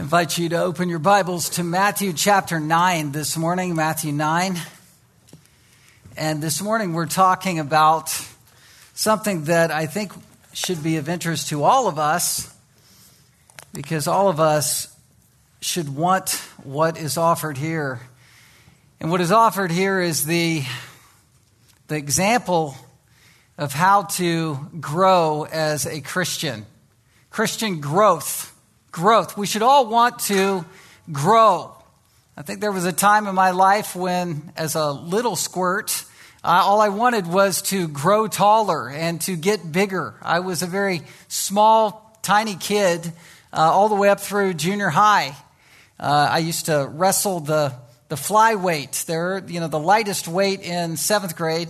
invite you to open your Bibles to Matthew chapter 9 this morning, Matthew 9. And this morning we're talking about something that I think should be of interest to all of us because all of us should want what is offered here. And what is offered here is the, the example of how to grow as a Christian. Christian growth growth. We should all want to grow. I think there was a time in my life when, as a little squirt, uh, all I wanted was to grow taller and to get bigger. I was a very small, tiny kid uh, all the way up through junior high. Uh, I used to wrestle the, the flyweight. They're, you know, the lightest weight in seventh grade.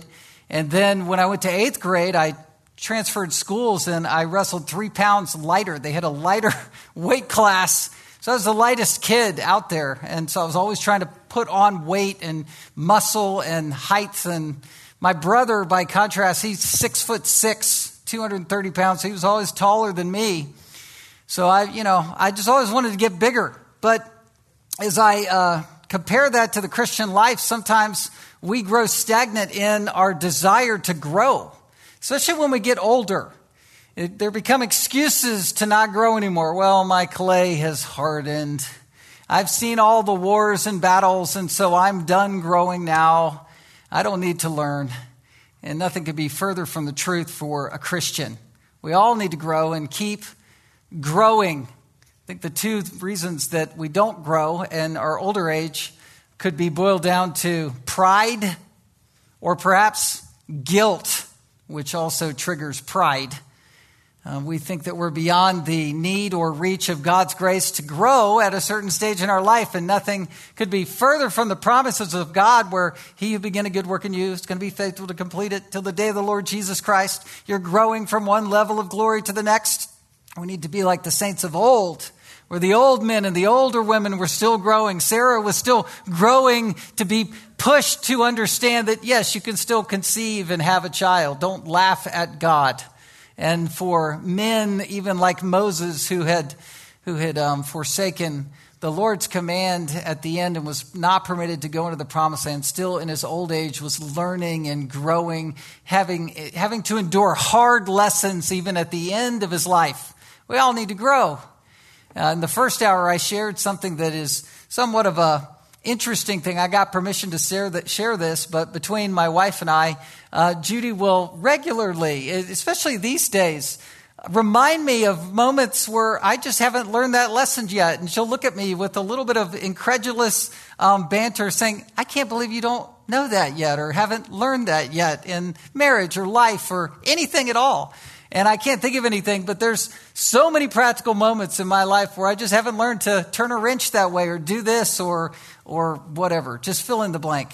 And then when I went to eighth grade, I transferred schools and I wrestled three pounds lighter. They had a lighter weight class. So I was the lightest kid out there. And so I was always trying to put on weight and muscle and height. And my brother, by contrast, he's six foot six, 230 pounds. He was always taller than me. So I, you know, I just always wanted to get bigger. But as I uh, compare that to the Christian life, sometimes we grow stagnant in our desire to grow especially when we get older. It, there become excuses to not grow anymore. Well, my clay has hardened. I've seen all the wars and battles, and so I'm done growing now. I don't need to learn. And nothing could be further from the truth for a Christian. We all need to grow and keep growing. I think the two reasons that we don't grow in our older age could be boiled down to pride or perhaps guilt which also triggers pride. Uh, we think that we're beyond the need or reach of God's grace to grow at a certain stage in our life, and nothing could be further from the promises of God, where He who began a good work in you is going to be faithful to complete it till the day of the Lord Jesus Christ. You're growing from one level of glory to the next. We need to be like the saints of old, where the old men and the older women were still growing. Sarah was still growing to be pushed to understand that, yes, you can still conceive and have a child. Don't laugh at God. And for men, even like Moses, who had, who had um, forsaken the Lord's command at the end and was not permitted to go into the promised land, still in his old age was learning and growing, having, having to endure hard lessons even at the end of his life. We all need to grow. Uh, in the first hour, I shared something that is somewhat of a interesting thing. I got permission to share, that, share this, but between my wife and I, uh, Judy will regularly, especially these days, remind me of moments where I just haven't learned that lesson yet. And she'll look at me with a little bit of incredulous um, banter saying, I can't believe you don't know that yet or haven't learned that yet in marriage or life or anything at all. And I can't think of anything, but there's so many practical moments in my life where I just haven't learned to turn a wrench that way or do this or, or whatever. Just fill in the blank.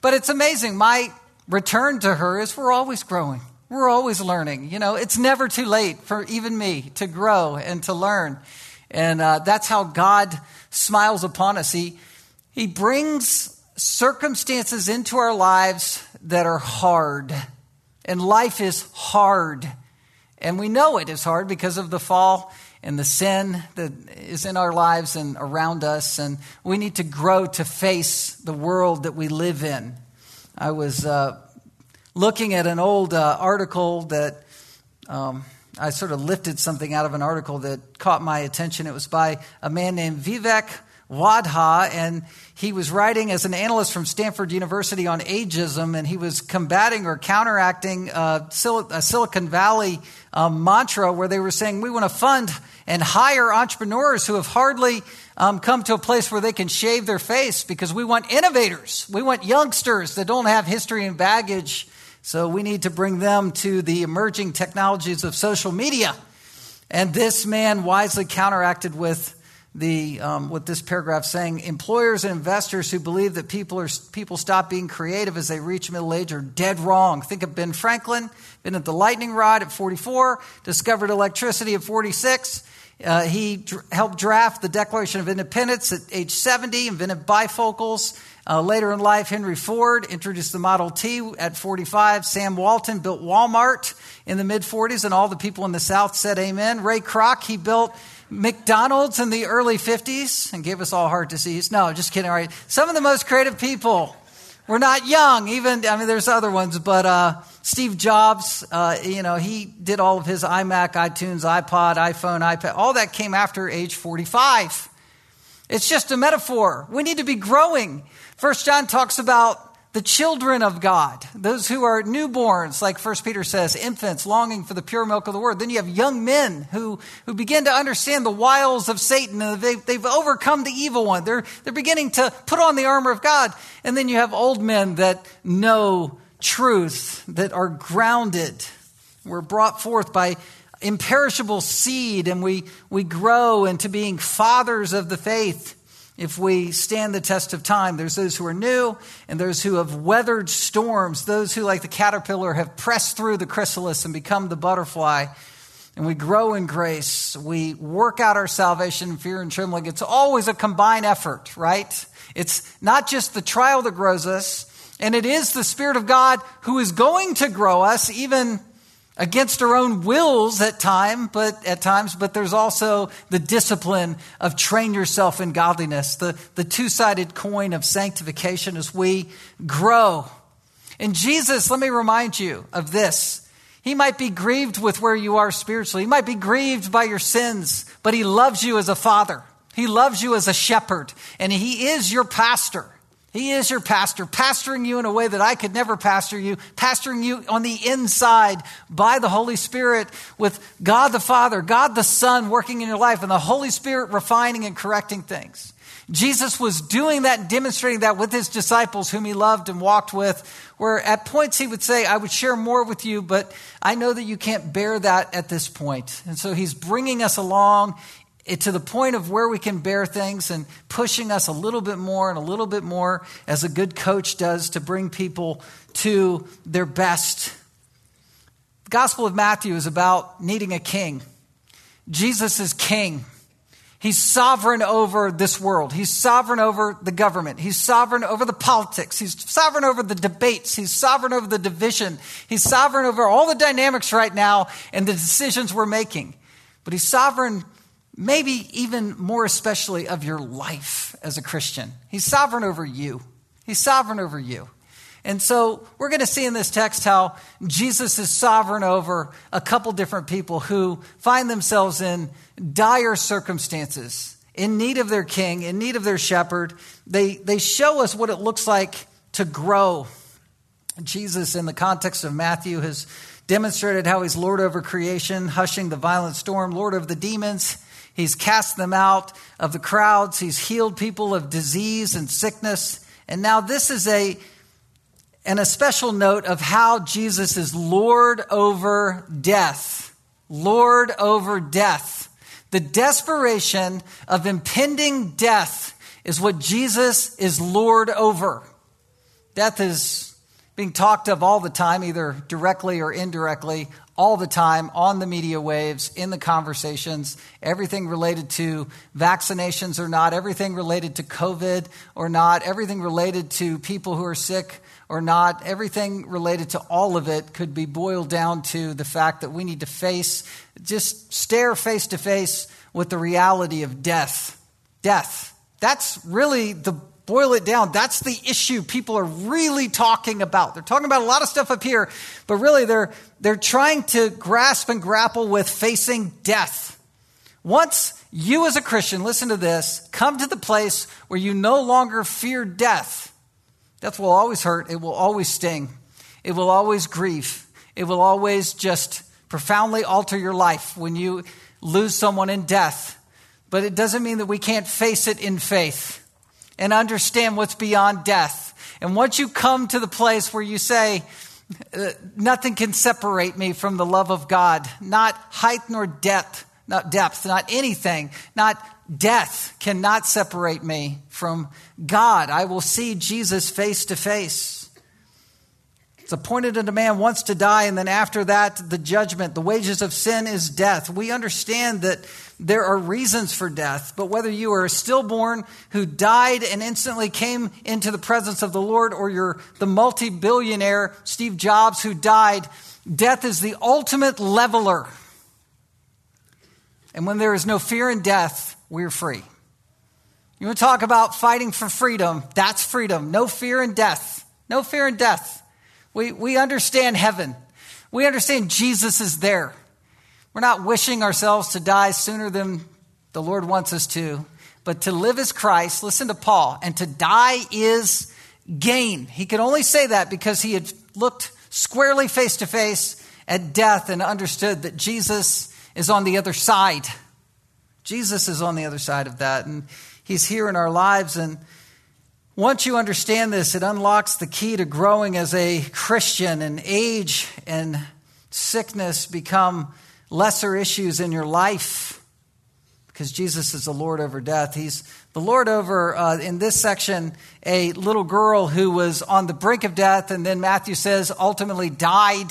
But it's amazing. My return to her is we're always growing. We're always learning. You know, it's never too late for even me to grow and to learn. And uh, that's how God smiles upon us. He, he brings circumstances into our lives that are hard. And life is hard. And we know it is hard because of the fall and the sin that is in our lives and around us. And we need to grow to face the world that we live in. I was uh, looking at an old uh, article that um, I sort of lifted something out of an article that caught my attention. It was by a man named Vivek Wadhwa, and he was writing as an analyst from Stanford University on ageism, and he was combating or counteracting uh, Sil- a Silicon Valley um, mantra where they were saying, We want to fund and hire entrepreneurs who have hardly um, come to a place where they can shave their face because we want innovators. We want youngsters that don't have history and baggage. So we need to bring them to the emerging technologies of social media. And this man wisely counteracted with the um, with this paragraph saying employers and investors who believe that people are people stop being creative as they reach middle age are dead wrong. Think of Ben Franklin, at the lightning rod at 44, discovered electricity at 46. Uh, he dr- helped draft the Declaration of Independence at age 70, invented bifocals. Uh, later in life, Henry Ford introduced the Model T at 45. Sam Walton built Walmart in the mid 40s, and all the people in the South said amen. Ray Kroc, he built McDonald's in the early 50s and gave us all heart disease. No, just kidding. All right. Some of the most creative people were not young. Even, I mean, there's other ones, but uh, Steve Jobs, uh, you know, he did all of his iMac, iTunes, iPod, iPhone, iPad. All that came after age 45. It's just a metaphor. We need to be growing. First John talks about the children of God, those who are newborns, like First Peter says, infants longing for the pure milk of the word. Then you have young men who, who begin to understand the wiles of Satan and they've, they've overcome the evil one. They're, they're beginning to put on the armor of God. And then you have old men that know truth, that are grounded. We're brought forth by imperishable seed and we, we grow into being fathers of the faith if we stand the test of time. There's those who are new and those who have weathered storms, those who, like the caterpillar, have pressed through the chrysalis and become the butterfly. And we grow in grace. We work out our salvation in fear and trembling. It's always a combined effort, right? It's not just the trial that grows us, and it is the Spirit of God who is going to grow us, even against our own wills at time, but at times, but there's also the discipline of train yourself in godliness, the, the two-sided coin of sanctification as we grow. And Jesus, let me remind you of this. He might be grieved with where you are spiritually. He might be grieved by your sins, but he loves you as a father. He loves you as a shepherd, and he is your pastor. He is your pastor, pastoring you in a way that I could never pastor you, pastoring you on the inside by the Holy Spirit with God the Father, God the Son working in your life, and the Holy Spirit refining and correcting things. Jesus was doing that, and demonstrating that with his disciples, whom he loved and walked with, where at points he would say, I would share more with you, but I know that you can't bear that at this point. And so he's bringing us along it, to the point of where we can bear things and pushing us a little bit more and a little bit more, as a good coach does, to bring people to their best. The Gospel of Matthew is about needing a king. Jesus is king. He's sovereign over this world. He's sovereign over the government. He's sovereign over the politics. He's sovereign over the debates. He's sovereign over the division. He's sovereign over all the dynamics right now and the decisions we're making. But he's sovereign maybe even more especially of your life as a Christian. He's sovereign over you. He's sovereign over you. And so we're going to see in this text how Jesus is sovereign over a couple different people who find themselves in dire circumstances, in need of their king, in need of their shepherd. They, they show us what it looks like to grow. Jesus, in the context of Matthew, has demonstrated how he's Lord over creation, hushing the violent storm, Lord of the demons. He's cast them out of the crowds. He's healed people of disease and sickness. And now this is a and a special note of how Jesus is Lord over death. Lord over death. The desperation of impending death is what Jesus is Lord over. Death is being talked of all the time, either directly or indirectly, all the time on the media waves, in the conversations, everything related to vaccinations or not, everything related to COVID or not, everything related to people who are sick or not, everything related to all of it could be boiled down to the fact that we need to face, just stare face to face with the reality of death. Death. That's really the boil it down, that's the issue people are really talking about. They're talking about a lot of stuff up here, but really they're, they're trying to grasp and grapple with facing death. Once you, as a Christian, listen to this, come to the place where you no longer fear death, death will always hurt, it will always sting, it will always grieve, it will always just profoundly alter your life when you lose someone in death. But it doesn't mean that we can't face it in faith and understand what's beyond death. And once you come to the place where you say, uh, nothing can separate me from the love of God, not height nor depth, not depth, not anything, not death cannot separate me from God. I will see Jesus face to face. It's appointed unto man once to die, and then after that, the judgment. The wages of sin is death. We understand that there are reasons for death, but whether you are a stillborn who died and instantly came into the presence of the Lord, or you're the multi billionaire Steve Jobs who died, death is the ultimate leveler. And when there is no fear in death, we're free. You want to talk about fighting for freedom? That's freedom. No fear in death. No fear in death. We, we understand heaven. We understand Jesus is there. We're not wishing ourselves to die sooner than the Lord wants us to, but to live as Christ, listen to Paul, and to die is gain. He could only say that because he had looked squarely face to face at death and understood that Jesus is on the other side. Jesus is on the other side of that, and he's here in our lives. And once you understand this, it unlocks the key to growing as a Christian, and age and sickness become lesser issues in your life because Jesus is the Lord over death. He's the Lord over, uh, in this section, a little girl who was on the brink of death, and then Matthew says ultimately died.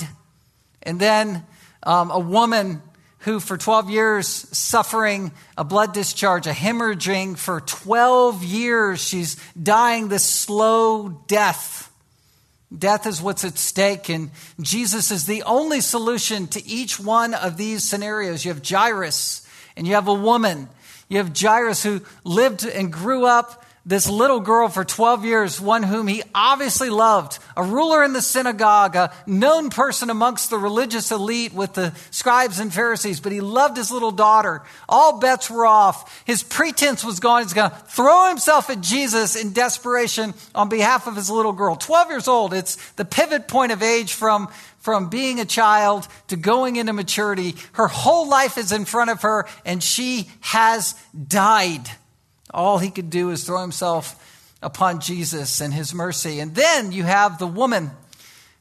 And then um, a woman who, for 12 years, suffering a blood discharge, a hemorrhaging for 12 years, she's dying this slow death. Death is what's at stake, and Jesus is the only solution to each one of these scenarios. You have Jairus, and you have a woman. You have Jairus who lived and grew up this little girl for 12 years, one whom he obviously loved, a ruler in the synagogue, a known person amongst the religious elite with the scribes and Pharisees, but he loved his little daughter. All bets were off. His pretense was gone. He's going to throw himself at Jesus in desperation on behalf of his little girl. 12 years old. It's the pivot point of age from from being a child to going into maturity. Her whole life is in front of her, and she has died. All he could do is throw himself upon Jesus and his mercy. And then you have the woman.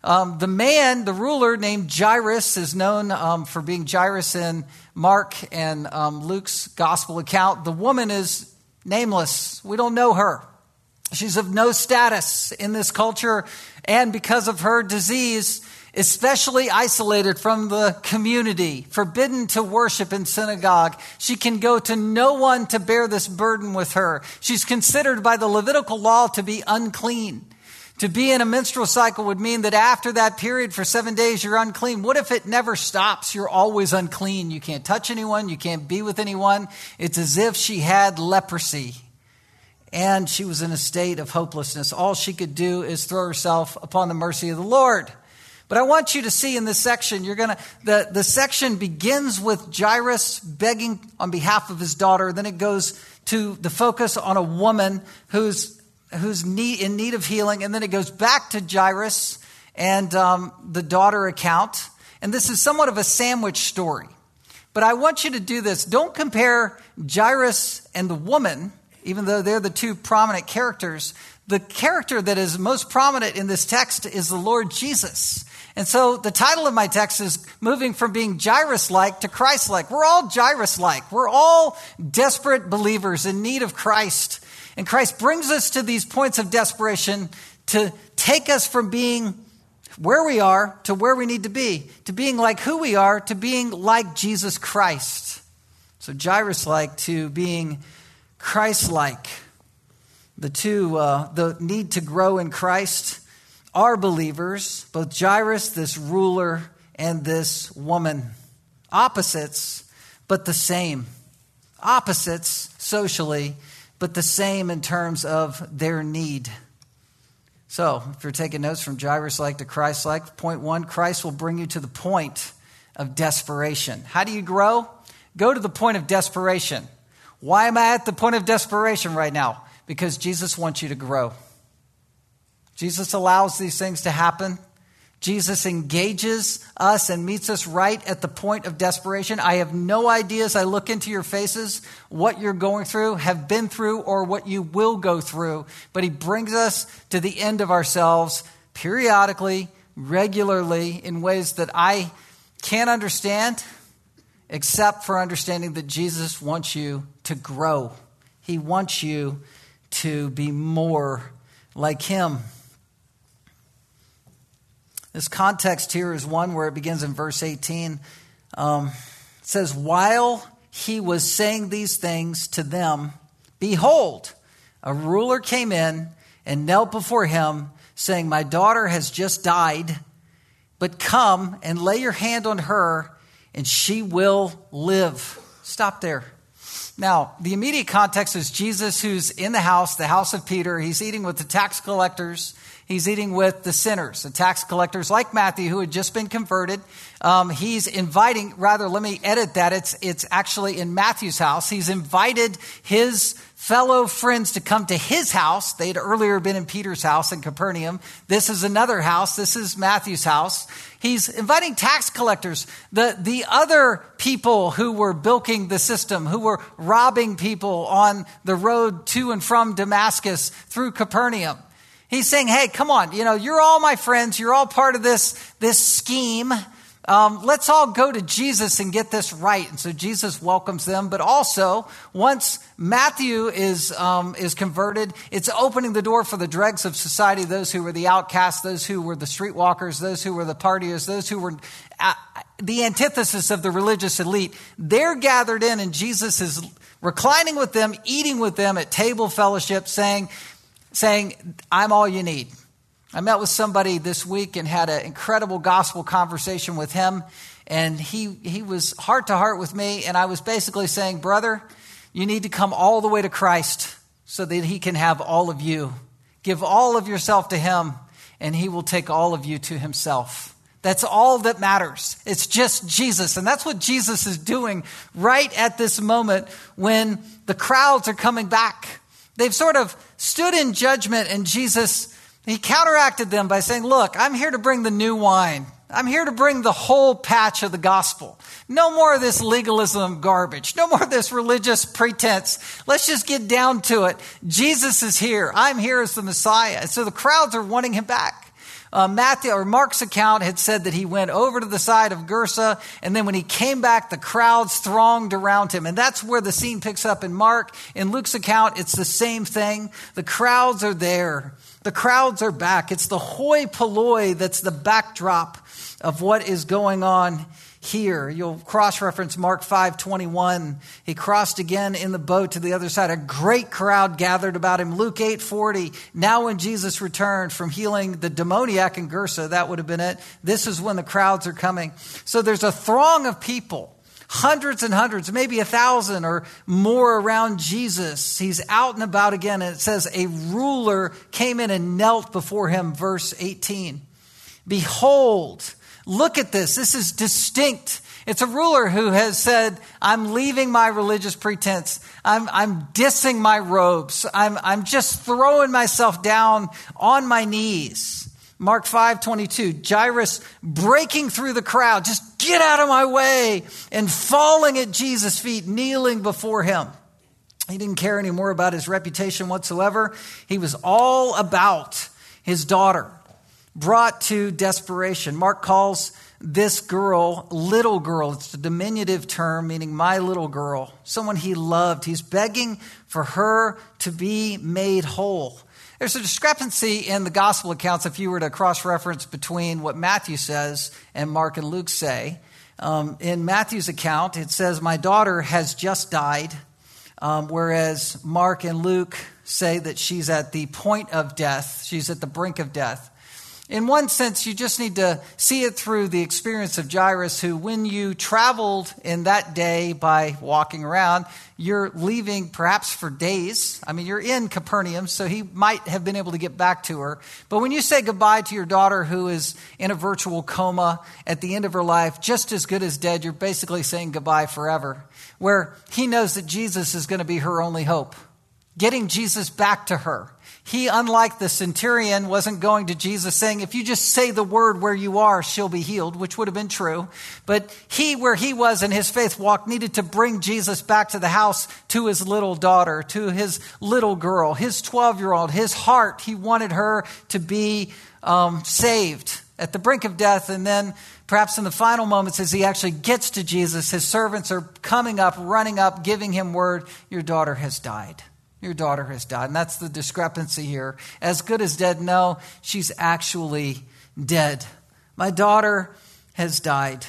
Um, the man, the ruler named Jairus, is known um, for being Jairus in Mark and um, Luke's gospel account. The woman is nameless. We don't know her. She's of no status in this culture, and because of her disease, especially isolated from the community, forbidden to worship in synagogue. She can go to no one to bear this burden with her. She's considered by the Levitical law to be unclean. To be in a menstrual cycle would mean that after that period for seven days, you're unclean. What if it never stops? You're always unclean. You can't touch anyone. You can't be with anyone. It's as if she had leprosy and she was in a state of hopelessness. All she could do is throw herself upon the mercy of the Lord. But I want you to see in this section, you're gonna the, the section begins with Jairus begging on behalf of his daughter. Then it goes to the focus on a woman who's who's need, in need of healing, and then it goes back to Jairus and um, the daughter account. And this is somewhat of a sandwich story. But I want you to do this. Don't compare Jairus and the woman, even though they're the two prominent characters. The character that is most prominent in this text is the Lord Jesus. And so the title of my text is moving from being Jairus like to Christ like. We're all Jairus like. We're all desperate believers in need of Christ. And Christ brings us to these points of desperation to take us from being where we are to where we need to be, to being like who we are, to being like Jesus Christ. So Jairus like to being Christ like. The two, uh, the need to grow in Christ are believers, both Jairus, this ruler, and this woman. Opposites, but the same. Opposites socially, but the same in terms of their need. So, if you're taking notes from Jairus like to Christ like, point one Christ will bring you to the point of desperation. How do you grow? Go to the point of desperation. Why am I at the point of desperation right now? Because Jesus wants you to grow. Jesus allows these things to happen. Jesus engages us and meets us right at the point of desperation. I have no idea as I look into your faces what you're going through, have been through, or what you will go through. But He brings us to the end of ourselves periodically, regularly, in ways that I can't understand, except for understanding that Jesus wants you to grow. He wants you to be more like Him. This context here is one where it begins in verse 18. Um, it says, While he was saying these things to them, behold, a ruler came in and knelt before him, saying, My daughter has just died, but come and lay your hand on her, and she will live. Stop there. Now, the immediate context is Jesus who's in the house, the house of Peter. He's eating with the tax collectors. He's eating with the sinners, the tax collectors like Matthew, who had just been converted. Um, he's inviting, rather, let me edit that. It's, it's actually in Matthew's house. He's invited his fellow friends to come to his house. They'd earlier been in Peter's house in Capernaum. This is another house. This is Matthew's house. He's inviting tax collectors, the, the other people who were bilking the system, who were robbing people on the road to and from Damascus through Capernaum. He's saying, hey, come on, you know, you're all my friends. You're all part of this, this scheme. Um, let's all go to Jesus and get this right. And so Jesus welcomes them, but also once Matthew is um, is converted, it's opening the door for the dregs of society, those who were the outcasts, those who were the streetwalkers, those who were the partiers, those who were uh, the antithesis of the religious elite. They're gathered in, and Jesus is reclining with them, eating with them at table fellowship, saying, saying, "I'm all you need." I met with somebody this week and had an incredible gospel conversation with him. And he, he was heart to heart with me. And I was basically saying, Brother, you need to come all the way to Christ so that he can have all of you. Give all of yourself to him, and he will take all of you to himself. That's all that matters. It's just Jesus. And that's what Jesus is doing right at this moment when the crowds are coming back. They've sort of stood in judgment, and Jesus he counteracted them by saying, Look, I'm here to bring the new wine. I'm here to bring the whole patch of the gospel. No more of this legalism garbage. No more of this religious pretense. Let's just get down to it. Jesus is here. I'm here as the Messiah. And so the crowds are wanting him back. Uh, Matthew or Mark's account had said that he went over to the side of Gerasa, and then when he came back, the crowds thronged around him. And that's where the scene picks up in Mark. In Luke's account, it's the same thing. The crowds are there. The crowds are back. It's the hoi polloi that's the backdrop of what is going on here. You'll cross reference Mark 5 21. He crossed again in the boat to the other side. A great crowd gathered about him. Luke 8 40. Now, when Jesus returned from healing the demoniac in Gerasa, that would have been it. This is when the crowds are coming. So there's a throng of people hundreds and hundreds, maybe a thousand or more around Jesus. He's out and about again, and it says, A ruler came in and knelt before him, verse 18. Behold, look at this. This is distinct. It's a ruler who has said, I'm leaving my religious pretense. I'm, I'm dissing my robes. I'm, I'm just throwing myself down on my knees. Mark 5 22, Jairus breaking through the crowd, just get out of my way, and falling at Jesus' feet, kneeling before him. He didn't care anymore about his reputation whatsoever. He was all about his daughter, brought to desperation. Mark calls this girl little girl. It's a diminutive term meaning my little girl, someone he loved. He's begging for her to be made whole. There's a discrepancy in the gospel accounts if you were to cross reference between what Matthew says and Mark and Luke say. Um, in Matthew's account, it says, My daughter has just died, um, whereas Mark and Luke say that she's at the point of death, she's at the brink of death. In one sense, you just need to see it through the experience of Jairus, who, when you traveled in that day by walking around, you're leaving perhaps for days. I mean, you're in Capernaum, so he might have been able to get back to her. But when you say goodbye to your daughter who is in a virtual coma at the end of her life, just as good as dead, you're basically saying goodbye forever. Where he knows that Jesus is going to be her only hope. Getting Jesus back to her he, unlike the centurion, wasn't going to Jesus saying, if you just say the word where you are, she'll be healed, which would have been true. But he, where he was in his faith walk, needed to bring Jesus back to the house to his little daughter, to his little girl, his 12 year old, his heart. He wanted her to be um, saved at the brink of death. And then perhaps in the final moments, as he actually gets to Jesus, his servants are coming up, running up, giving him word, Your daughter has died. Your daughter has died. And that's the discrepancy here. As good as dead, no, she's actually dead. My daughter has died.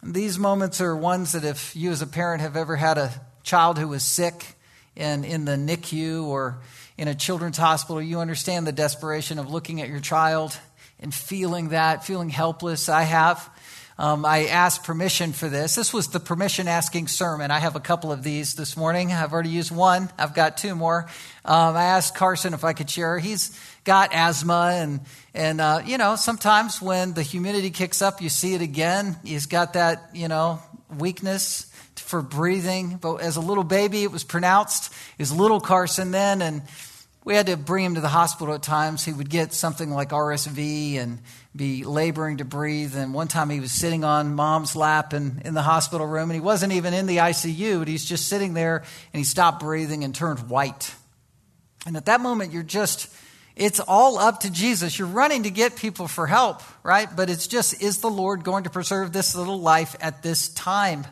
And these moments are ones that if you as a parent have ever had a child who was sick and in the NICU or in a children's hospital, you understand the desperation of looking at your child and feeling that, feeling helpless. I have. Um, I asked permission for this. This was the permission asking sermon. I have a couple of these this morning. I've already used one, I've got two more. Um, I asked Carson if I could share. He's got asthma, and, and uh, you know, sometimes when the humidity kicks up, you see it again. He's got that, you know, weakness for breathing. But as a little baby, it was pronounced. He was little Carson then, and we had to bring him to the hospital at times. He would get something like RSV and be laboring to breathe. And one time he was sitting on mom's lap in, in the hospital room, and he wasn't even in the ICU, but he's just sitting there, and he stopped breathing and turned white. And at that moment, you're just, it's all up to Jesus. You're running to get people for help, right? But it's just, is the Lord going to preserve this little life at this time?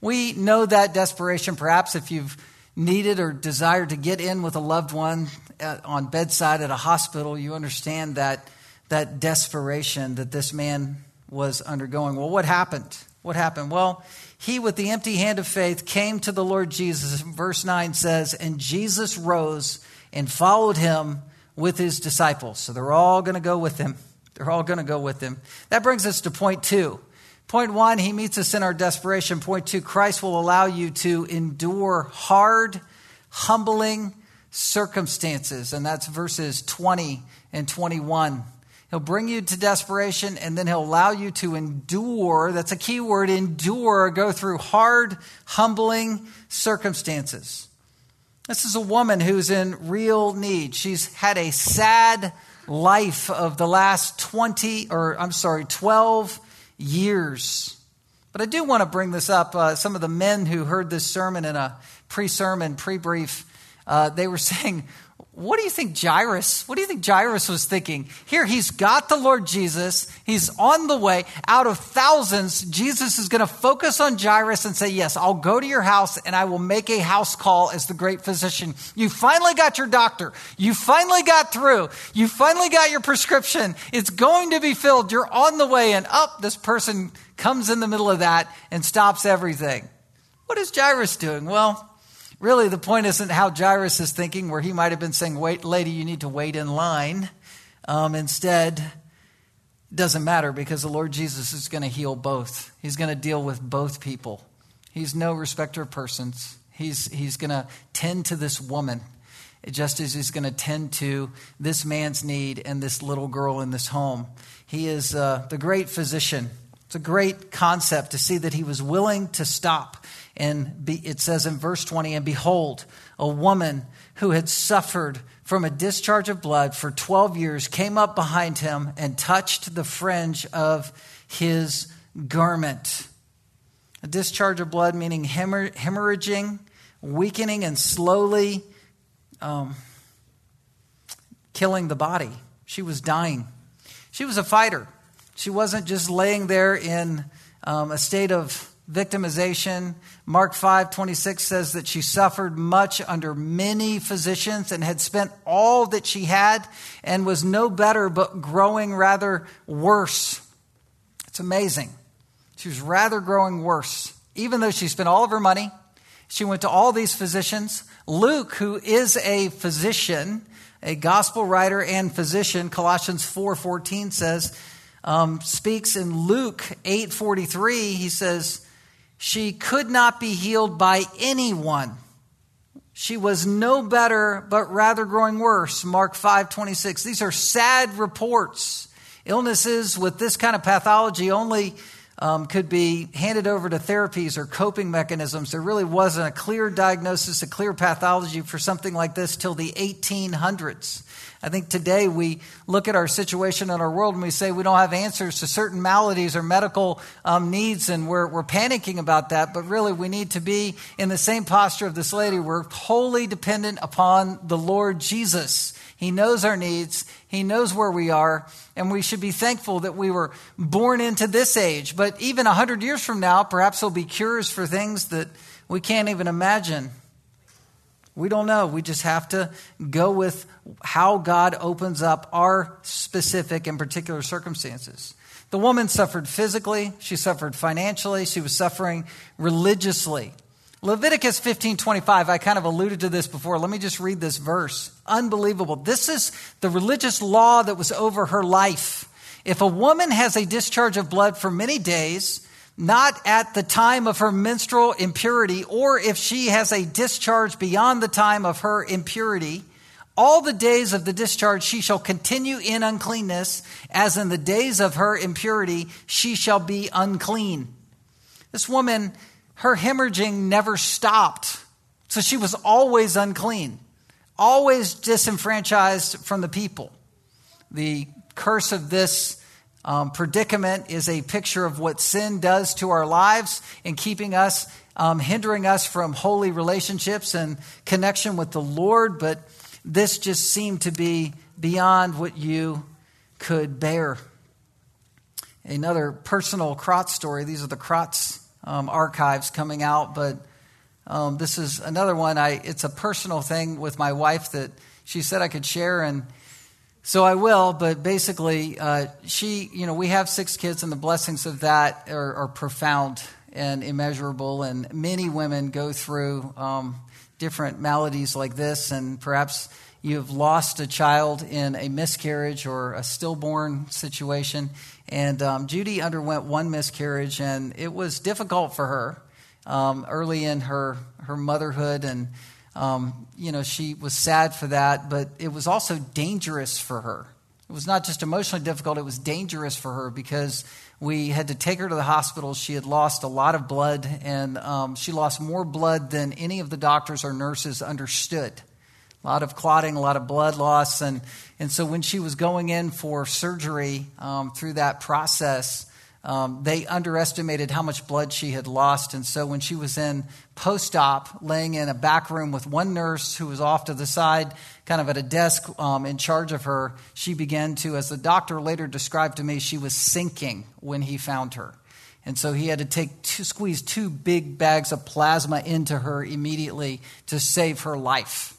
We know that desperation, perhaps if you've needed or desired to get in with a loved one at, on bedside at a hospital, you understand that, that desperation that this man was undergoing. Well, what happened? What happened? Well, he, with the empty hand of faith, came to the Lord Jesus. Verse 9 says, And Jesus rose and followed him with his disciples. So they're all going to go with him. They're all going to go with him. That brings us to point two. Point one, he meets us in our desperation. Point two, Christ will allow you to endure hard, humbling circumstances. And that's verses 20 and 21. He'll bring you to desperation and then he'll allow you to endure. That's a key word endure, go through hard, humbling circumstances. This is a woman who's in real need. She's had a sad life of the last 20, or I'm sorry, 12 years. But I do want to bring this up. Uh, some of the men who heard this sermon in a pre sermon, pre brief, uh, they were saying, what do you think Jairus, what do you think Jairus was thinking? Here, he's got the Lord Jesus. He's on the way. Out of thousands, Jesus is going to focus on Jairus and say, Yes, I'll go to your house and I will make a house call as the great physician. You finally got your doctor. You finally got through. You finally got your prescription. It's going to be filled. You're on the way. And up, this person comes in the middle of that and stops everything. What is Jairus doing? Well, Really, the point isn't how Jairus is thinking, where he might have been saying, Wait, lady, you need to wait in line. Um, instead, doesn't matter because the Lord Jesus is going to heal both. He's going to deal with both people. He's no respecter of persons. He's, he's going to tend to this woman just as he's going to tend to this man's need and this little girl in this home. He is uh, the great physician. It's a great concept to see that he was willing to stop and be, it says in verse 20, and behold, a woman who had suffered from a discharge of blood for 12 years came up behind him and touched the fringe of his garment. A discharge of blood meaning hemorrhaging, weakening, and slowly um, killing the body. She was dying. She was a fighter. She wasn't just laying there in um, a state of victimization. Mark 5 26 says that she suffered much under many physicians and had spent all that she had and was no better, but growing rather worse. It's amazing. She was rather growing worse. Even though she spent all of her money, she went to all these physicians. Luke, who is a physician, a gospel writer and physician, Colossians 4 14 says, um, speaks in Luke 8 43, he says, she could not be healed by anyone. She was no better, but rather growing worse. Mark 5 26. These are sad reports. Illnesses with this kind of pathology only um, could be handed over to therapies or coping mechanisms. There really wasn't a clear diagnosis, a clear pathology for something like this till the 1800s. I think today we look at our situation in our world and we say we don't have answers to certain maladies or medical um, needs, and we're, we're panicking about that. But really, we need to be in the same posture of this lady. We're wholly dependent upon the Lord Jesus. He knows our needs, He knows where we are, and we should be thankful that we were born into this age. But even 100 years from now, perhaps there'll be cures for things that we can't even imagine. We don't know. We just have to go with how God opens up our specific and particular circumstances. The woman suffered physically, she suffered financially, she was suffering religiously. Leviticus 15:25, I kind of alluded to this before. Let me just read this verse. Unbelievable. This is the religious law that was over her life. If a woman has a discharge of blood for many days, not at the time of her menstrual impurity, or if she has a discharge beyond the time of her impurity, all the days of the discharge she shall continue in uncleanness, as in the days of her impurity she shall be unclean. This woman, her hemorrhaging never stopped, so she was always unclean, always disenfranchised from the people. The curse of this um, predicament is a picture of what sin does to our lives in keeping us, um, hindering us from holy relationships and connection with the Lord. But this just seemed to be beyond what you could bear. Another personal Krotz story. These are the Krotz um, archives coming out, but um, this is another one. I, it's a personal thing with my wife that she said I could share, and so I will, but basically, uh, she, you know, we have six kids, and the blessings of that are, are profound and immeasurable. And many women go through um, different maladies like this, and perhaps you've lost a child in a miscarriage or a stillborn situation. And um, Judy underwent one miscarriage, and it was difficult for her um, early in her, her motherhood. And um, you know, she was sad for that, but it was also dangerous for her. It was not just emotionally difficult, it was dangerous for her because we had to take her to the hospital. She had lost a lot of blood, and um, she lost more blood than any of the doctors or nurses understood. A lot of clotting, a lot of blood loss. And, and so when she was going in for surgery um, through that process, um, they underestimated how much blood she had lost. And so when she was in post op, laying in a back room with one nurse who was off to the side, kind of at a desk um, in charge of her, she began to, as the doctor later described to me, she was sinking when he found her. And so he had to take two, squeeze two big bags of plasma into her immediately to save her life.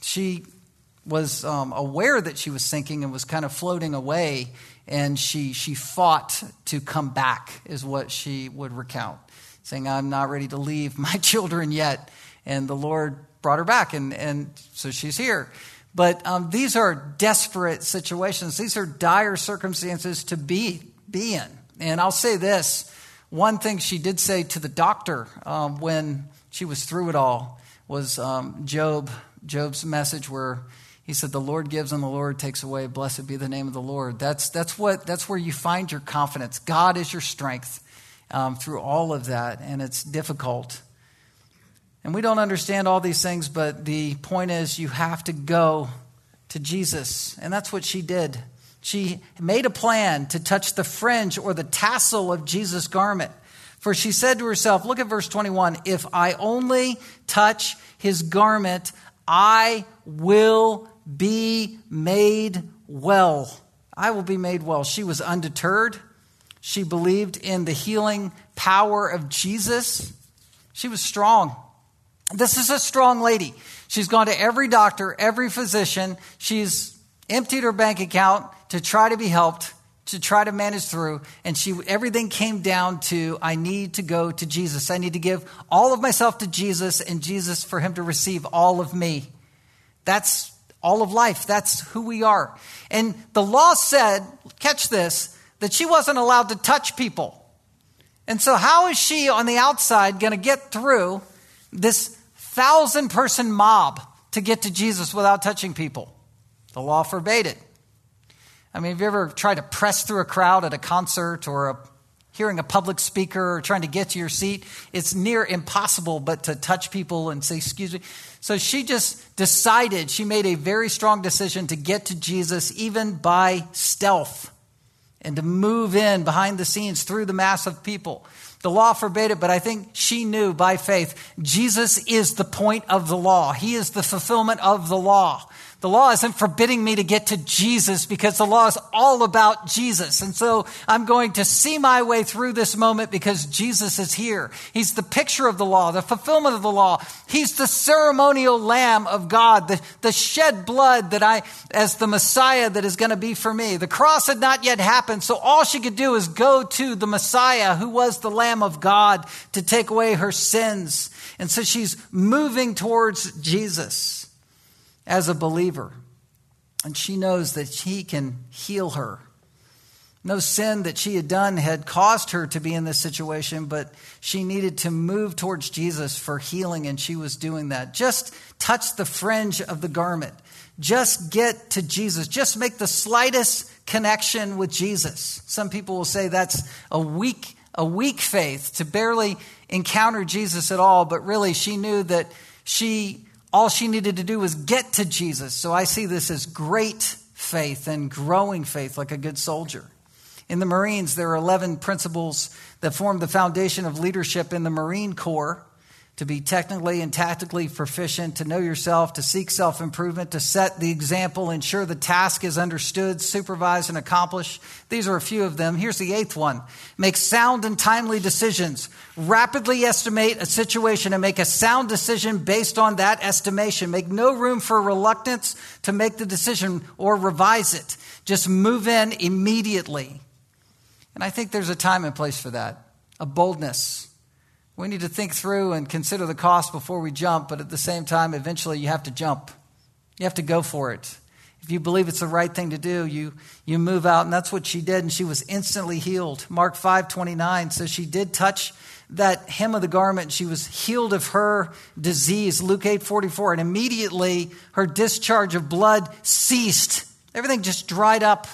She was um, aware that she was sinking and was kind of floating away and she, she fought to come back, is what she would recount, saying, I'm not ready to leave my children yet. And the Lord brought her back, and, and so she's here. But um, these are desperate situations, these are dire circumstances to be, be in. And I'll say this one thing she did say to the doctor um, when she was through it all was um, Job, Job's message where he said, The Lord gives and the Lord takes away. Blessed be the name of the Lord. That's, that's, what, that's where you find your confidence. God is your strength um, through all of that, and it's difficult. And we don't understand all these things, but the point is you have to go to Jesus. And that's what she did. She made a plan to touch the fringe or the tassel of Jesus' garment. For she said to herself, Look at verse 21 If I only touch his garment, I will be made well. I will be made well. She was undeterred. She believed in the healing power of Jesus. She was strong. This is a strong lady. She's gone to every doctor, every physician. She's emptied her bank account to try to be helped, to try to manage through. And she, everything came down to, I need to go to Jesus. I need to give all of myself to Jesus and Jesus for him to receive all of me. That's all of life. That's who we are. And the law said, catch this, that she wasn't allowed to touch people. And so, how is she on the outside going to get through this thousand person mob to get to Jesus without touching people? The law forbade it. I mean, have you ever tried to press through a crowd at a concert or a, hearing a public speaker or trying to get to your seat? It's near impossible but to touch people and say, Excuse me. So she just decided, she made a very strong decision to get to Jesus even by stealth and to move in behind the scenes through the mass of people. The law forbade it, but I think she knew by faith Jesus is the point of the law. He is the fulfillment of the law. The law isn't forbidding me to get to Jesus because the law is all about Jesus. And so I'm going to see my way through this moment because Jesus is here. He's the picture of the law, the fulfillment of the law. He's the ceremonial lamb of God, the, the shed blood that I, as the Messiah that is going to be for me. The cross had not yet happened, so all she could do is go to the Messiah who was the lamb of God to take away her sins. And so she's moving towards Jesus as a believer. And she knows that he can heal her. No sin that she had done had caused her to be in this situation, but she needed to move towards Jesus for healing, and she was doing that. Just touch the fringe of the garment. Just get to Jesus. Just make the slightest connection with Jesus. Some people will say that's a weak, a weak faith to barely encounter Jesus at all, but really she knew that she all she needed to do was get to Jesus. So I see this as great faith and growing faith like a good soldier. In the Marines, there are 11 principles that form the foundation of leadership in the Marine Corps to be technically and tactically proficient, to know yourself, to seek self improvement, to set the example, ensure the task is understood, supervised, and accomplished. These are a few of them. Here's the eighth one make sound and timely decisions. Rapidly estimate a situation and make a sound decision based on that estimation. Make no room for reluctance to make the decision or revise it. Just move in immediately. And I think there's a time and place for that a boldness we need to think through and consider the cost before we jump, but at the same time, eventually you have to jump. You have to go for it. If you believe it's the right thing to do, you, you move out, and that's what she did, and she was instantly healed. Mark 5 29 says she did touch that hem of the garment, she was healed of her disease. Luke 8 44, and immediately her discharge of blood ceased. Everything just dried up.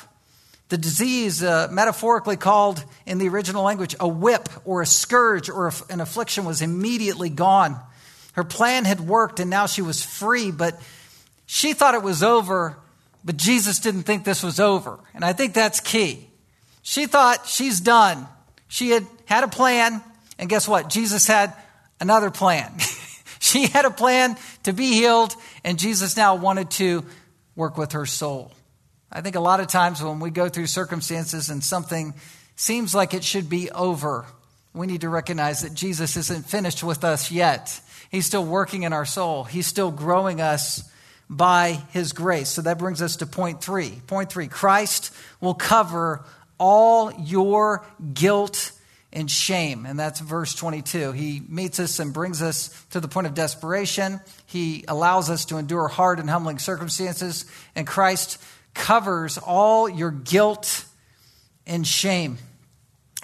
The disease, uh, metaphorically called in the original language a whip or a scourge or an affliction, was immediately gone. Her plan had worked and now she was free, but she thought it was over, but Jesus didn't think this was over. And I think that's key. She thought she's done. She had had a plan, and guess what? Jesus had another plan. she had a plan to be healed, and Jesus now wanted to work with her soul. I think a lot of times when we go through circumstances and something seems like it should be over, we need to recognize that Jesus isn't finished with us yet. He's still working in our soul, He's still growing us by His grace. So that brings us to point three. Point three Christ will cover all your guilt and shame. And that's verse 22. He meets us and brings us to the point of desperation. He allows us to endure hard and humbling circumstances. And Christ covers all your guilt and shame.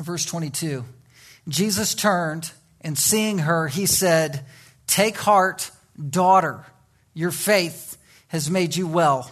Verse 22 Jesus turned and seeing her, he said, Take heart, daughter, your faith has made you well.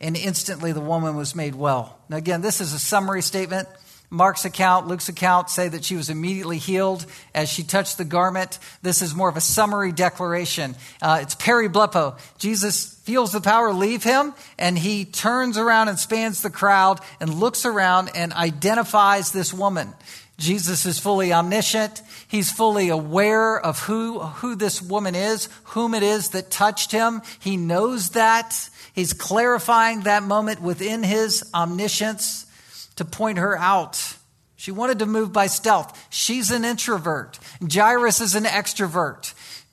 And instantly the woman was made well. Now, again, this is a summary statement. Mark's account, Luke's account say that she was immediately healed as she touched the garment. This is more of a summary declaration. Uh, it's periblepo. Jesus feels the power leave him and he turns around and spans the crowd and looks around and identifies this woman. Jesus is fully omniscient. He's fully aware of who, who this woman is, whom it is that touched him. He knows that. He's clarifying that moment within his omniscience to point her out. She wanted to move by stealth. She's an introvert. Jairus is an extrovert.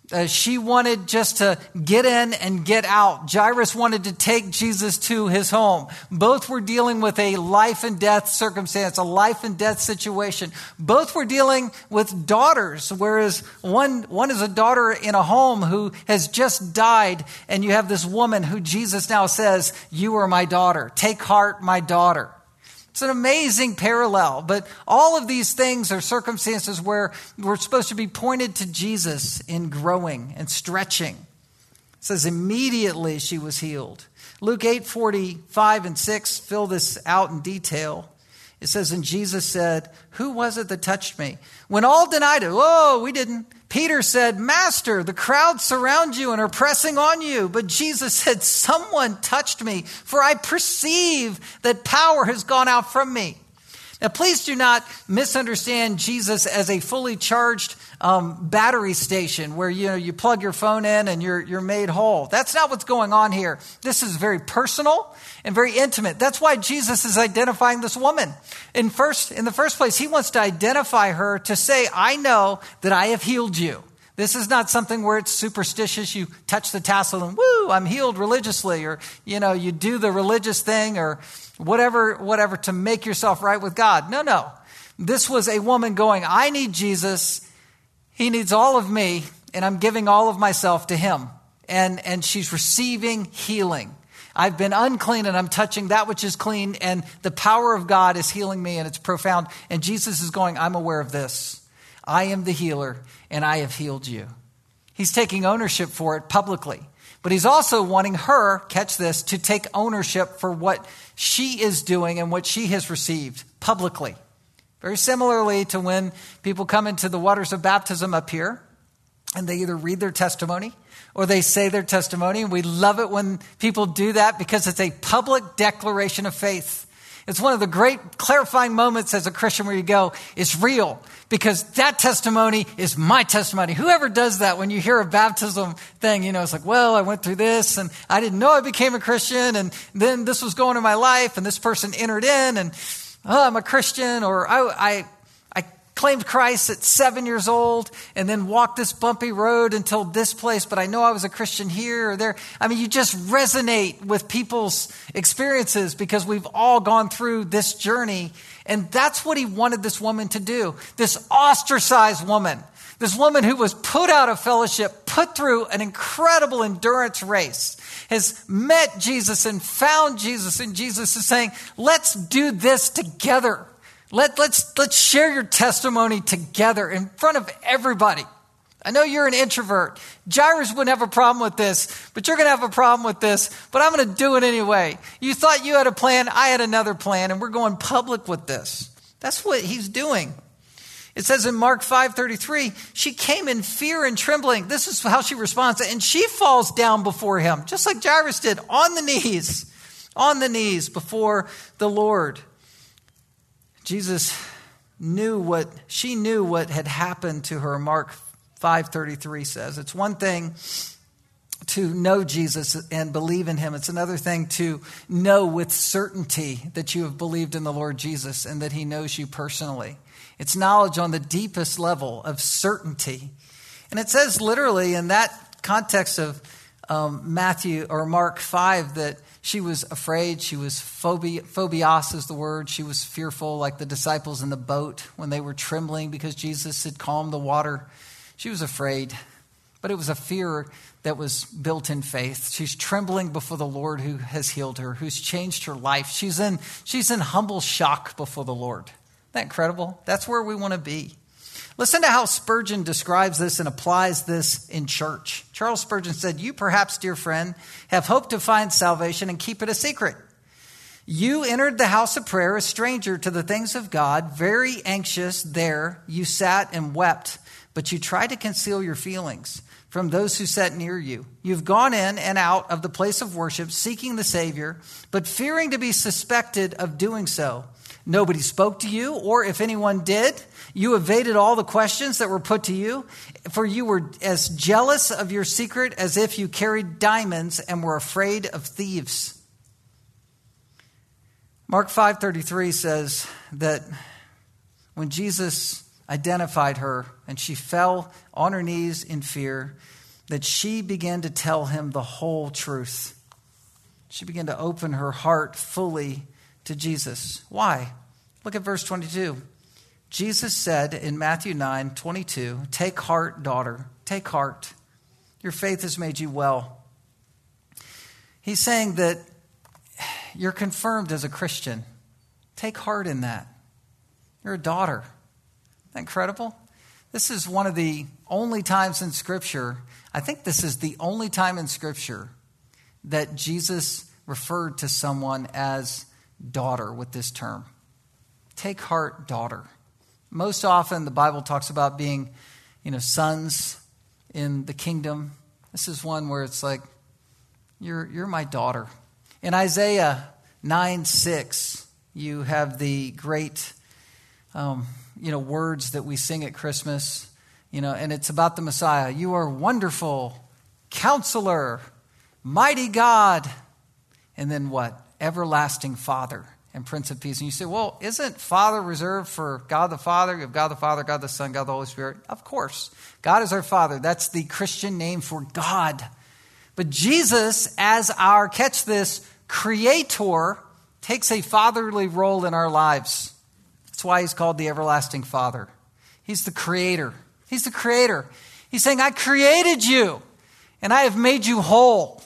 Uh, she wanted just to get in and get out. Jairus wanted to take Jesus to his home. Both were dealing with a life and death circumstance, a life and death situation. Both were dealing with daughters, whereas one, one is a daughter in a home who has just died, and you have this woman who Jesus now says, You are my daughter. Take heart, my daughter. It's an amazing parallel, but all of these things are circumstances where we're supposed to be pointed to Jesus in growing and stretching. It says immediately she was healed. Luke 8 45 and 6 fill this out in detail. It says, And Jesus said, Who was it that touched me? When all denied it, whoa, we didn't. Peter said, Master, the crowd surround you and are pressing on you. But Jesus said, Someone touched me, for I perceive that power has gone out from me. Now, please do not misunderstand Jesus as a fully charged um, battery station where you know you plug your phone in and you're you're made whole. That's not what's going on here. This is very personal and very intimate. That's why Jesus is identifying this woman. In first, in the first place, he wants to identify her to say, "I know that I have healed you." This is not something where it's superstitious. You touch the tassel and woo, I'm healed religiously, or you know, you do the religious thing or whatever, whatever to make yourself right with God. No, no. This was a woman going, I need Jesus. He needs all of me, and I'm giving all of myself to him. And, and she's receiving healing. I've been unclean and I'm touching that which is clean, and the power of God is healing me, and it's profound. And Jesus is going, I'm aware of this. I am the healer, and I have healed you. He's taking ownership for it publicly. But he's also wanting her, catch this, to take ownership for what she is doing and what she has received publicly. Very similarly to when people come into the waters of baptism up here and they either read their testimony or they say their testimony. We love it when people do that because it's a public declaration of faith. It's one of the great clarifying moments as a Christian where you go, it's real because that testimony is my testimony. Whoever does that when you hear a baptism thing, you know, it's like, well, I went through this and I didn't know I became a Christian and then this was going in my life and this person entered in and oh, I'm a Christian or I, I claimed Christ at seven years old and then walked this bumpy road until this place, but I know I was a Christian here or there. I mean, you just resonate with people's experiences because we've all gone through this journey. And that's what he wanted this woman to do. This ostracized woman, this woman who was put out of fellowship, put through an incredible endurance race, has met Jesus and found Jesus. And Jesus is saying, let's do this together. Let, let's, let's share your testimony together in front of everybody. I know you're an introvert. Jairus wouldn't have a problem with this, but you're going to have a problem with this, but I'm going to do it anyway. You thought you had a plan, I had another plan, and we're going public with this. That's what he's doing. It says in Mark 5:33, she came in fear and trembling. This is how she responds, and she falls down before him, just like Jairus did, on the knees, on the knees before the Lord. Jesus knew what she knew what had happened to her. Mark 5:33 says, "It's one thing to know Jesus and believe in him. It's another thing to know with certainty that you have believed in the Lord Jesus and that he knows you personally. It's knowledge on the deepest level of certainty. And it says literally in that context of um, Matthew or Mark 5 that she was afraid. She was phobi- phobios is the word. She was fearful, like the disciples in the boat when they were trembling because Jesus had calmed the water. She was afraid, but it was a fear that was built in faith. She's trembling before the Lord who has healed her, who's changed her life. She's in, she's in humble shock before the Lord. Isn't that incredible? That's where we want to be. Listen to how Spurgeon describes this and applies this in church. Charles Spurgeon said, You perhaps, dear friend, have hoped to find salvation and keep it a secret. You entered the house of prayer a stranger to the things of God, very anxious there. You sat and wept, but you tried to conceal your feelings from those who sat near you. You've gone in and out of the place of worship seeking the Savior, but fearing to be suspected of doing so. Nobody spoke to you, or if anyone did, you evaded all the questions that were put to you, for you were as jealous of your secret as if you carried diamonds and were afraid of thieves. Mark 5:33 says that when Jesus identified her and she fell on her knees in fear, that she began to tell him the whole truth. She began to open her heart fully to Jesus. Why? Look at verse 22. Jesus said in Matthew 9 22, Take heart, daughter, take heart. Your faith has made you well. He's saying that you're confirmed as a Christian. Take heart in that. You're a daughter. That incredible? This is one of the only times in Scripture, I think this is the only time in Scripture that Jesus referred to someone as daughter with this term. Take heart, daughter. Most often, the Bible talks about being, you know, sons in the kingdom. This is one where it's like, you're, you're my daughter. In Isaiah 9 6, you have the great, um, you know, words that we sing at Christmas, you know, and it's about the Messiah. You are wonderful, counselor, mighty God, and then what? everlasting Father and Prince of Peace. And you say, well, isn't Father reserved for God the Father? You have God the Father, God the Son, God the Holy Spirit. Of course. God is our Father. That's the Christian name for God. But Jesus, as our, catch this, creator, takes a fatherly role in our lives. That's why he's called the everlasting Father. He's the creator. He's the creator. He's saying, I created you and I have made you whole.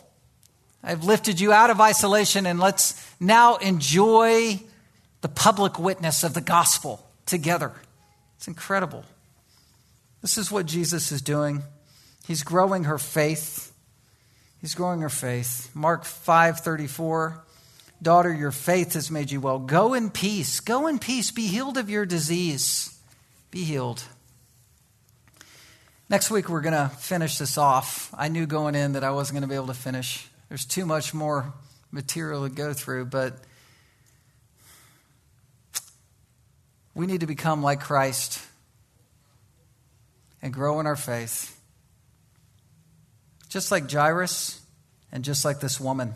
I've lifted you out of isolation, and let's now enjoy the public witness of the gospel together. It's incredible. This is what Jesus is doing. He's growing her faith. He's growing her faith. Mark 5:34 Daughter, your faith has made you well. Go in peace. Go in peace. Be healed of your disease. Be healed. Next week, we're going to finish this off. I knew going in that I wasn't going to be able to finish. There's too much more material to go through, but we need to become like Christ and grow in our faith. Just like Jairus and just like this woman.